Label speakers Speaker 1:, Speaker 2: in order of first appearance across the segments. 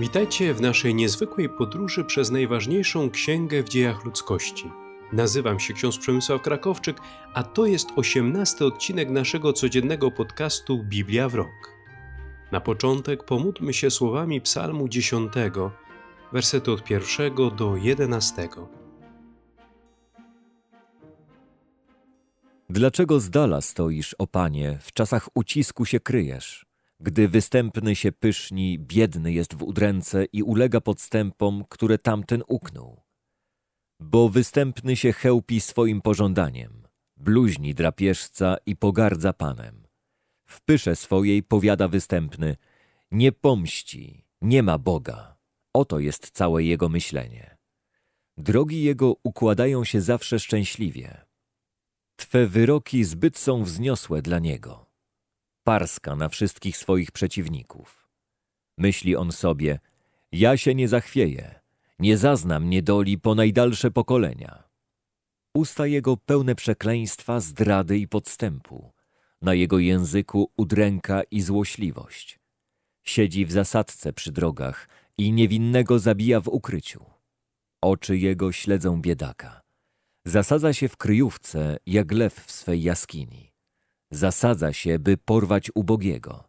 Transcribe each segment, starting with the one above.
Speaker 1: Witajcie w naszej niezwykłej podróży przez najważniejszą księgę w dziejach ludzkości. Nazywam się ksiądz Przemysław Krakowczyk, a to jest osiemnasty odcinek naszego codziennego podcastu Biblia w rok. Na początek pomódlmy się słowami psalmu dziesiątego, wersety od pierwszego do jedenastego.
Speaker 2: Dlaczego z dala stoisz, o Panie, w czasach ucisku się kryjesz? Gdy występny się pyszni, biedny jest w udręce i ulega podstępom, które tamten uknął. Bo występny się chełpi swoim pożądaniem, bluźni drapieżca i pogardza Panem. W pysze swojej powiada występny, nie pomści, nie ma Boga. Oto jest całe jego myślenie. Drogi jego układają się zawsze szczęśliwie. Twe wyroki zbyt są wzniosłe dla niego parska na wszystkich swoich przeciwników. Myśli on sobie, ja się nie zachwieję, nie zaznam niedoli po najdalsze pokolenia. Usta jego pełne przekleństwa, zdrady i podstępu. Na jego języku udręka i złośliwość. Siedzi w zasadce przy drogach i niewinnego zabija w ukryciu. Oczy jego śledzą biedaka. Zasadza się w kryjówce, jak lew w swej jaskini. Zasadza się, by porwać ubogiego.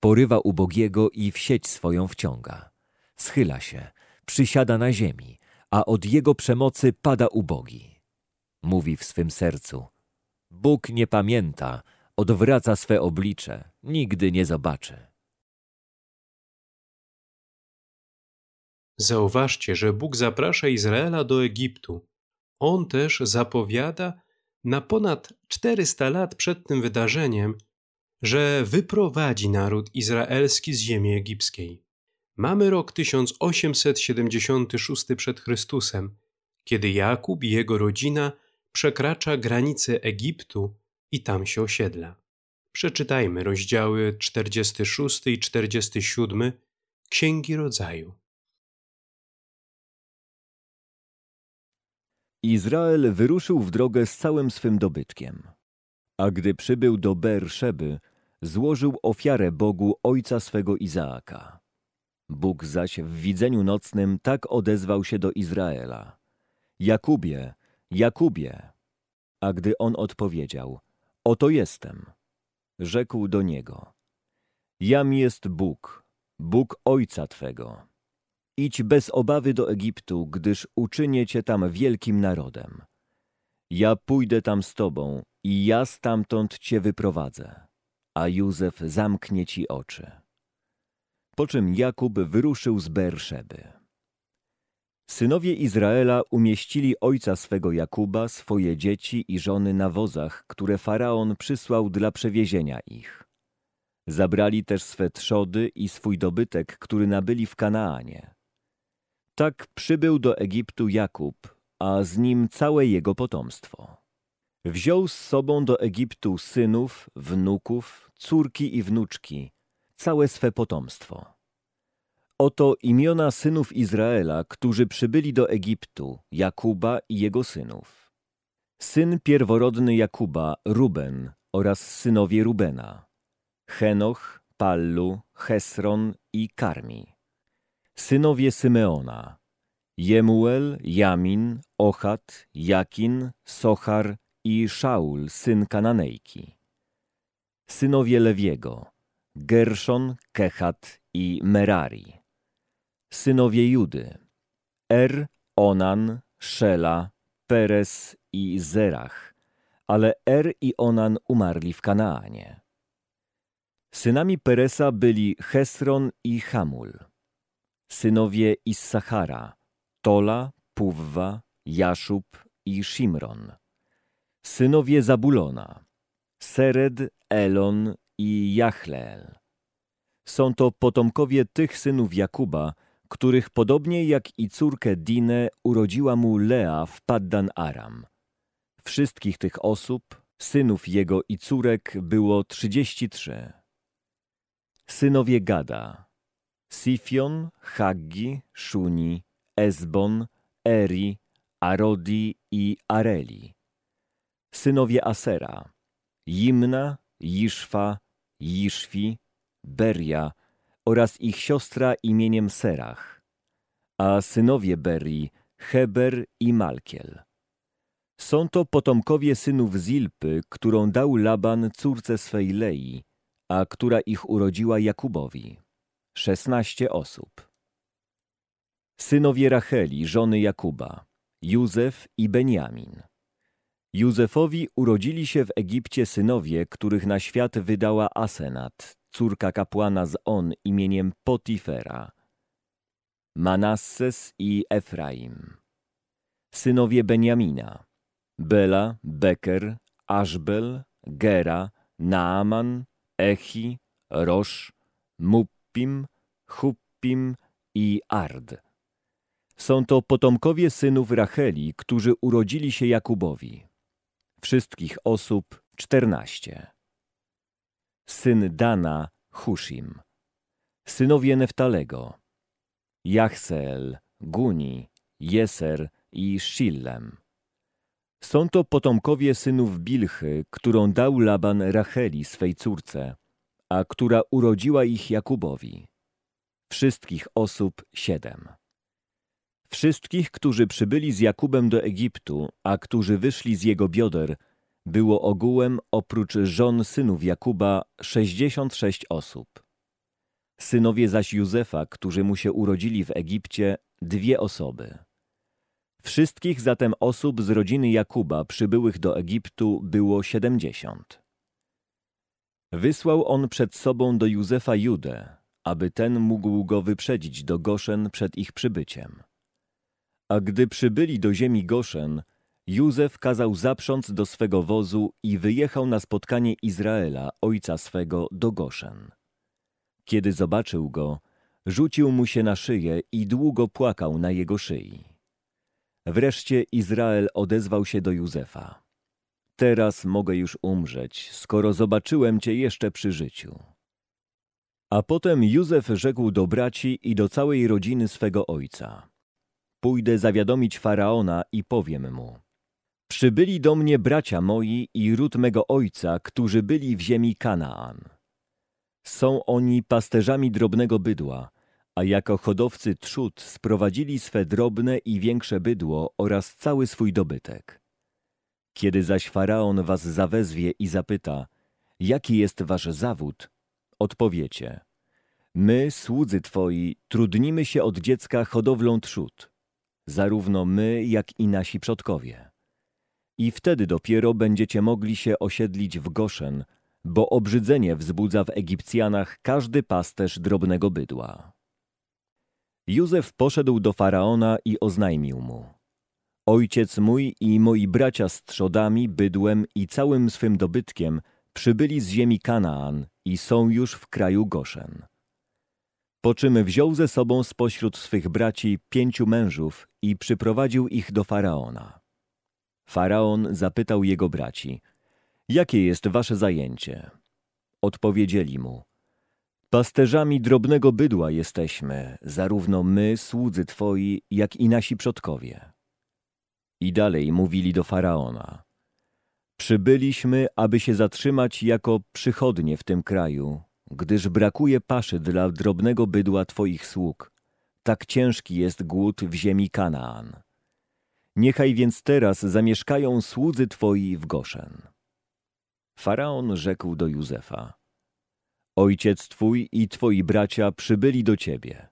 Speaker 2: Porywa ubogiego i w sieć swoją wciąga. Schyla się, przysiada na ziemi, a od jego przemocy pada ubogi. Mówi w swym sercu: Bóg nie pamięta, odwraca swe oblicze, nigdy nie zobaczy.
Speaker 1: Zauważcie, że Bóg zaprasza Izraela do Egiptu. On też zapowiada, na ponad 400 lat przed tym wydarzeniem, że wyprowadzi naród izraelski z ziemi egipskiej. Mamy rok 1876 przed Chrystusem, kiedy Jakub i jego rodzina przekracza granice Egiptu i tam się osiedla. Przeczytajmy rozdziały 46 i 47 Księgi Rodzaju.
Speaker 2: Izrael wyruszył w drogę z całym swym dobytkiem. A gdy przybył do Berszeby, złożył ofiarę Bogu ojca swego Izaaka. Bóg zaś w widzeniu nocnym tak odezwał się do Izraela. Jakubie, Jakubie. A gdy on odpowiedział, oto jestem, rzekł do niego. Jam jest Bóg, Bóg ojca Twego. Idź bez obawy do Egiptu, gdyż uczynię cię tam wielkim narodem. Ja pójdę tam z tobą i ja stamtąd cię wyprowadzę, a Józef zamknie ci oczy. Po czym Jakub wyruszył z Berszeby. Synowie Izraela umieścili ojca swego Jakuba, swoje dzieci i żony na wozach, które Faraon przysłał dla przewiezienia ich. Zabrali też swe trzody i swój dobytek, który nabyli w Kanaanie. Tak przybył do Egiptu Jakub, a z nim całe jego potomstwo. Wziął z sobą do Egiptu synów, wnuków, córki i wnuczki, całe swe potomstwo. Oto imiona synów Izraela, którzy przybyli do Egiptu, Jakuba i jego synów. Syn pierworodny Jakuba, Ruben oraz synowie Rubena. Henoch, Pallu, Hesron i Karmi synowie Symeona, Jemuel, Jamin, Ochat, Jakin, Sochar i Szaul, syn Kananejki. Synowie Lewiego, Gerszon, Kehat i Merari. Synowie Judy, Er, Onan, Szela, Peres i Zerach, ale Er i Onan umarli w Kanaanie. Synami Peresa byli Hesron i Hamul synowie Issachara, Tola, Puwwa, Jaszub i Shimron. Synowie Zabulona, Sered, Elon i Jachleel. Są to potomkowie tych synów Jakuba, których podobnie jak i córkę Dinę urodziła mu Lea w Paddan Aram. Wszystkich tych osób, synów jego i córek było trzydzieści trzy. Synowie Gada, Sifion, Haggi, Szuni, Ezbon, Eri, Arodi i Areli. Synowie Asera, Jimna, Jiszfa, Jiszfi, Beria oraz ich siostra imieniem Serach, a synowie Beri Heber i Malkiel. Są to potomkowie synów Zilpy, którą dał Laban córce swej Lei, a która ich urodziła Jakubowi. Szesnaście osób. Synowie Racheli, żony Jakuba, Józef i Benjamin. Józefowi urodzili się w Egipcie synowie, których na świat wydała Asenat, córka kapłana z On imieniem Potifera. Manasses i Efraim. Synowie Benjamina. Bela, Beker, Aszbel, Gera, Naaman, Echi, Rosz, Muppim, Huppim i Ard. Są to potomkowie synów Racheli, którzy urodzili się Jakubowi. Wszystkich osób czternaście. Syn Dana, Hushim. Synowie Neftalego. Jachseel, Guni, Jeser i Shillem. Są to potomkowie synów Bilchy, którą dał Laban Racheli swej córce, a która urodziła ich Jakubowi. Wszystkich osób siedem. Wszystkich, którzy przybyli z Jakubem do Egiptu, a którzy wyszli z jego bioder, było ogółem oprócz żon synów Jakuba sześćdziesiąt sześć osób. Synowie zaś Józefa, którzy mu się urodzili w Egipcie, dwie osoby. Wszystkich zatem osób z rodziny Jakuba przybyłych do Egiptu było siedemdziesiąt. Wysłał on przed sobą do Józefa Judę, aby ten mógł go wyprzedzić do Goszen przed ich przybyciem. A gdy przybyli do ziemi Goszen, Józef kazał zaprząc do swego wozu i wyjechał na spotkanie Izraela, ojca swego, do Goszen. Kiedy zobaczył go, rzucił mu się na szyję i długo płakał na jego szyi. Wreszcie Izrael odezwał się do Józefa. Teraz mogę już umrzeć, skoro zobaczyłem cię jeszcze przy życiu. A potem Józef rzekł do braci i do całej rodziny swego ojca. Pójdę zawiadomić Faraona i powiem mu. Przybyli do mnie bracia moi i ród mego ojca, którzy byli w ziemi Kanaan. Są oni pasterzami drobnego bydła, a jako hodowcy trzód sprowadzili swe drobne i większe bydło oraz cały swój dobytek. Kiedy zaś Faraon was zawezwie i zapyta, jaki jest wasz zawód, odpowiecie, my, słudzy twoi, trudnimy się od dziecka hodowlą trzód, zarówno my, jak i nasi przodkowie. I wtedy dopiero będziecie mogli się osiedlić w Goszen, bo obrzydzenie wzbudza w Egipcjanach każdy pasterz drobnego bydła. Józef poszedł do Faraona i oznajmił mu. Ojciec mój i moi bracia z trzodami, bydłem i całym swym dobytkiem przybyli z ziemi Kanaan i są już w kraju Goszen. Po czym wziął ze sobą spośród swych braci pięciu mężów i przyprowadził ich do Faraona. Faraon zapytał jego braci, jakie jest wasze zajęcie? Odpowiedzieli mu, pasterzami drobnego bydła jesteśmy, zarówno my, słudzy twoi, jak i nasi przodkowie. I dalej mówili do Faraona, przybyliśmy, aby się zatrzymać jako przychodnie w tym kraju, gdyż brakuje paszy dla drobnego bydła twoich sług. Tak ciężki jest głód w ziemi Kanaan. Niechaj więc teraz zamieszkają słudzy twoi w Goszen. Faraon rzekł do Józefa, Ojciec twój i twoi bracia przybyli do ciebie.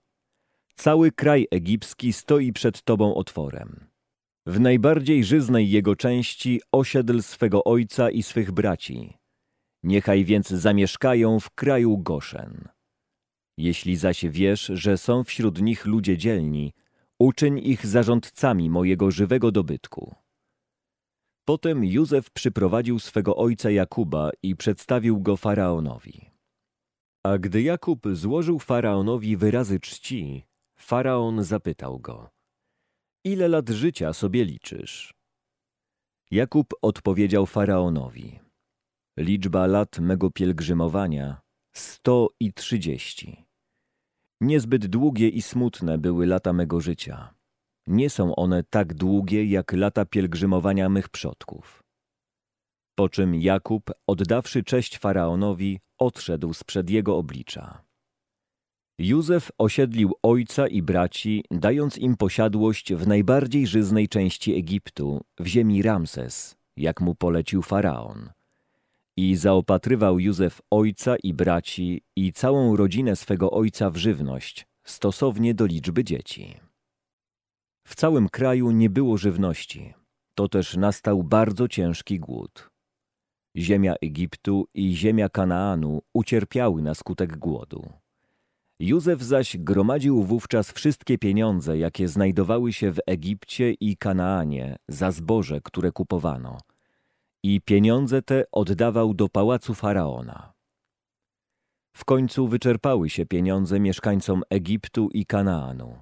Speaker 2: Cały kraj egipski stoi przed tobą otworem. W najbardziej żyznej jego części osiedl swego ojca i swych braci. Niechaj więc zamieszkają w kraju Goszen. Jeśli zaś wiesz, że są wśród nich ludzie dzielni, uczyń ich zarządcami mojego żywego dobytku. Potem Józef przyprowadził swego ojca Jakuba i przedstawił go Faraonowi. A gdy Jakub złożył Faraonowi wyrazy czci, Faraon zapytał go, ile lat życia sobie liczysz? Jakub odpowiedział Faraonowi, liczba lat mego pielgrzymowania sto i trzydzieści. Niezbyt długie i smutne były lata mego życia. Nie są one tak długie, jak lata pielgrzymowania mych przodków. Po czym Jakub, oddawszy cześć Faraonowi, odszedł sprzed jego oblicza. Józef osiedlił ojca i braci, dając im posiadłość w najbardziej żyznej części Egiptu, w ziemi Ramses, jak mu polecił faraon. I zaopatrywał Józef ojca i braci i całą rodzinę swego ojca w żywność, stosownie do liczby dzieci. W całym kraju nie było żywności. To też nastał bardzo ciężki głód. Ziemia Egiptu i ziemia Kanaanu ucierpiały na skutek głodu. Józef zaś gromadził wówczas wszystkie pieniądze, jakie znajdowały się w Egipcie i Kanaanie za zboże, które kupowano. I pieniądze te oddawał do pałacu faraona. W końcu wyczerpały się pieniądze mieszkańcom Egiptu i Kanaanu.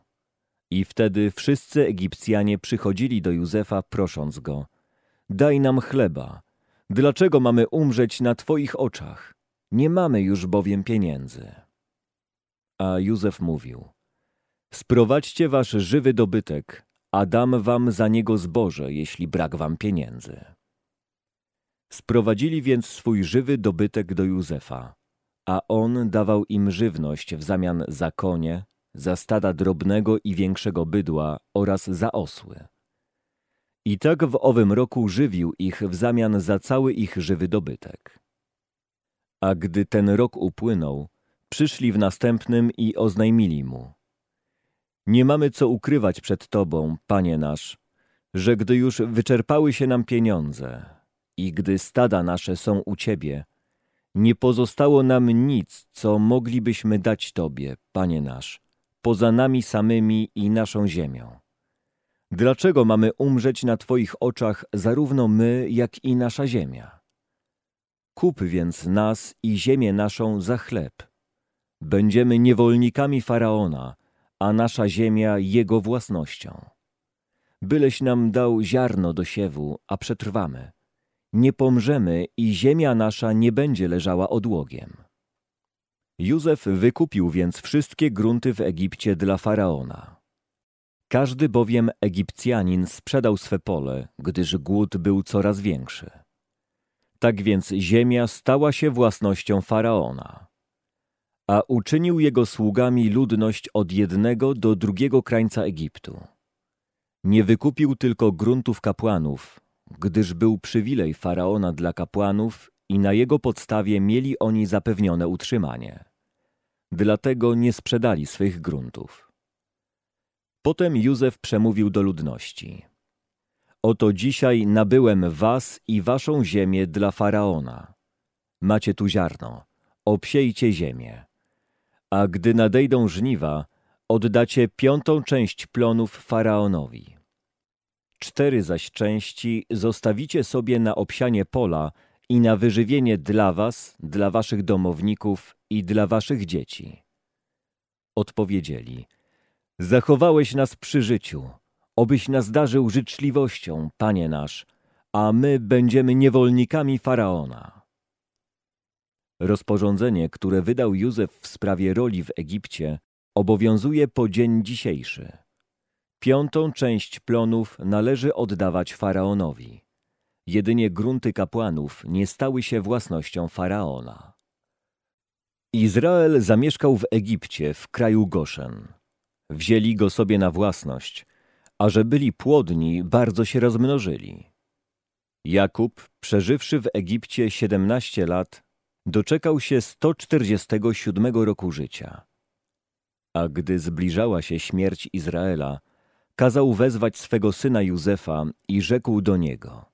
Speaker 2: I wtedy wszyscy Egipcjanie przychodzili do Józefa, prosząc go: Daj nam chleba. Dlaczego mamy umrzeć na Twoich oczach? Nie mamy już bowiem pieniędzy. A Józef mówił: Sprowadźcie wasz żywy dobytek, a dam wam za niego zboże, jeśli brak wam pieniędzy. Sprowadzili więc swój żywy dobytek do Józefa, a on dawał im żywność w zamian za konie, za stada drobnego i większego bydła oraz za osły. I tak w owym roku żywił ich w zamian za cały ich żywy dobytek. A gdy ten rok upłynął, przyszli w następnym i oznajmili mu. Nie mamy co ukrywać przed Tobą, Panie nasz, że gdy już wyczerpały się nam pieniądze i gdy stada nasze są u Ciebie, nie pozostało nam nic, co moglibyśmy dać Tobie, Panie nasz, poza nami samymi i naszą ziemią. Dlaczego mamy umrzeć na Twoich oczach zarówno my, jak i nasza ziemia? Kup więc nas i ziemię naszą za chleb. Będziemy niewolnikami Faraona, a nasza ziemia jego własnością. Byleś nam dał ziarno do siewu, a przetrwamy. Nie pomrzemy i ziemia nasza nie będzie leżała odłogiem. Józef wykupił więc wszystkie grunty w Egipcie dla Faraona. Każdy bowiem Egipcjanin sprzedał swe pole, gdyż głód był coraz większy. Tak więc ziemia stała się własnością Faraona. A uczynił jego sługami ludność od jednego do drugiego krańca Egiptu. Nie wykupił tylko gruntów kapłanów, gdyż był przywilej Faraona dla kapłanów i na jego podstawie mieli oni zapewnione utrzymanie. Dlatego nie sprzedali swych gruntów. Potem Józef przemówił do ludności. Oto dzisiaj nabyłem was i waszą ziemię dla Faraona. Macie tu ziarno, obsiejcie ziemię. A gdy nadejdą żniwa, oddacie piątą część plonów Faraonowi. Cztery zaś części zostawicie sobie na obsianie pola i na wyżywienie dla was, dla waszych domowników i dla waszych dzieci. Odpowiedzieli, zachowałeś nas przy życiu, obyś nas darzył życzliwością, Panie nasz, a my będziemy niewolnikami Faraona. Rozporządzenie, które wydał Józef w sprawie roli w Egipcie, obowiązuje po dzień dzisiejszy. Piątą część plonów należy oddawać Faraonowi. Jedynie grunty kapłanów nie stały się własnością Faraona. Izrael zamieszkał w Egipcie, w kraju Goszen. Wzięli go sobie na własność, a że byli płodni, bardzo się rozmnożyli. Jakub, przeżywszy w Egipcie siedemnaście lat, doczekał się 147 roku życia. A gdy zbliżała się śmierć Izraela, kazał wezwać swego syna Józefa i rzekł do niego: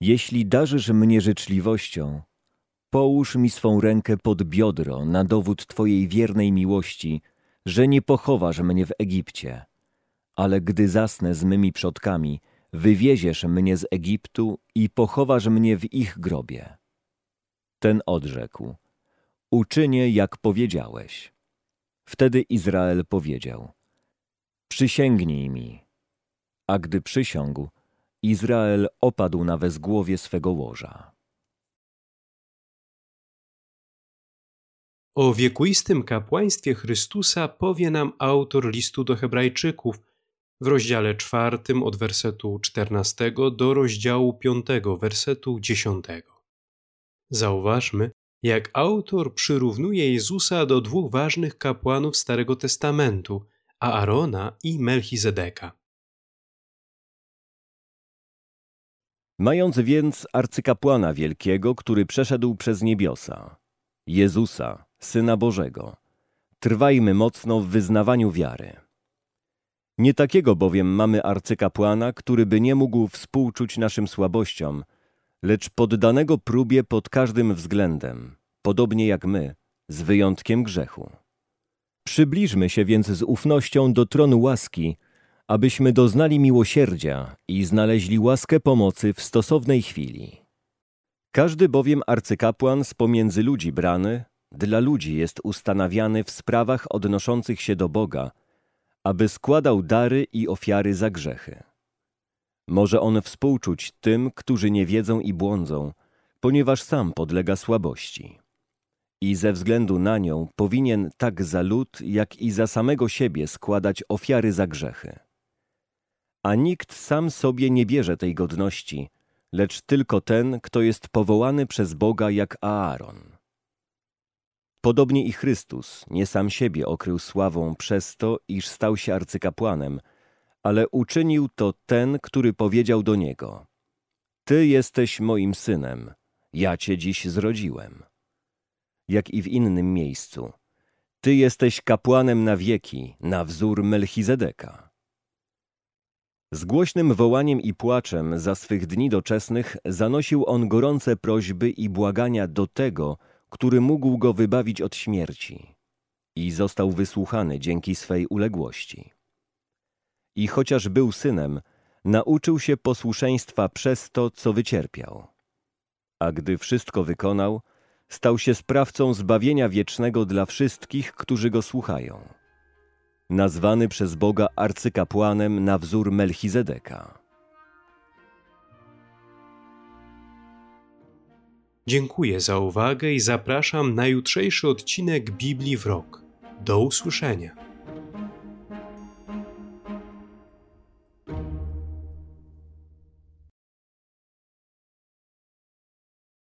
Speaker 2: Jeśli darzysz mnie życzliwością, połóż mi swą rękę pod biodro na dowód twojej wiernej miłości, że nie pochowasz mnie w Egipcie, ale gdy zasnę z mymi przodkami, wywieziesz mnie z Egiptu i pochowasz mnie w ich grobie. Ten odrzekł: Uczynię, jak powiedziałeś. Wtedy Izrael powiedział: Przysięgnij mi. A gdy przysiągł, Izrael opadł na wezgłowie swego łoża.
Speaker 1: O wiekuistym kapłaństwie Chrystusa powie nam autor listu do Hebrajczyków w rozdziale czwartym od wersetu 14 do rozdziału 5 wersetu 10. Zauważmy, jak autor przyrównuje Jezusa do dwóch ważnych kapłanów Starego Testamentu, Aarona i Melchizedeka.
Speaker 2: Mając więc arcykapłana wielkiego, który przeszedł przez niebiosa, Jezusa, Syna Bożego, trwajmy mocno w wyznawaniu wiary. Nie takiego bowiem mamy arcykapłana, który by nie mógł współczuć naszym słabościom, lecz poddanego próbie pod każdym względem, podobnie jak my, z wyjątkiem grzechu. Przybliżmy się więc z ufnością do tronu łaski, abyśmy doznali miłosierdzia i znaleźli łaskę pomocy w stosownej chwili. Każdy bowiem arcykapłan z pomiędzy ludzi brany, dla ludzi jest ustanawiany w sprawach odnoszących się do Boga, aby składał dary i ofiary za grzechy. Może on współczuć tym, którzy nie wiedzą i błądzą, ponieważ sam podlega słabości. I ze względu na nią powinien tak za lud, jak i za samego siebie składać ofiary za grzechy. A nikt sam sobie nie bierze tej godności, lecz tylko ten, kto jest powołany przez Boga jak Aaron. Podobnie i Chrystus nie sam siebie okrył sławą przez to, iż stał się arcykapłanem, ale uczynił to ten, który powiedział do niego: Ty jesteś moim synem, ja cię dziś zrodziłem. Jak i w innym miejscu: Ty jesteś kapłanem na wieki, na wzór Melchizedeka. Z głośnym wołaniem i płaczem za swych dni doczesnych zanosił on gorące prośby i błagania do tego, który mógł go wybawić od śmierci. I został wysłuchany dzięki swej uległości. I chociaż był synem, nauczył się posłuszeństwa przez to, co wycierpiał. A gdy wszystko wykonał, stał się sprawcą zbawienia wiecznego dla wszystkich, którzy go słuchają. Nazwany przez Boga arcykapłanem na wzór Melchizedeka.
Speaker 1: Dziękuję za uwagę i zapraszam na jutrzejszy odcinek Biblii w rok. Do usłyszenia.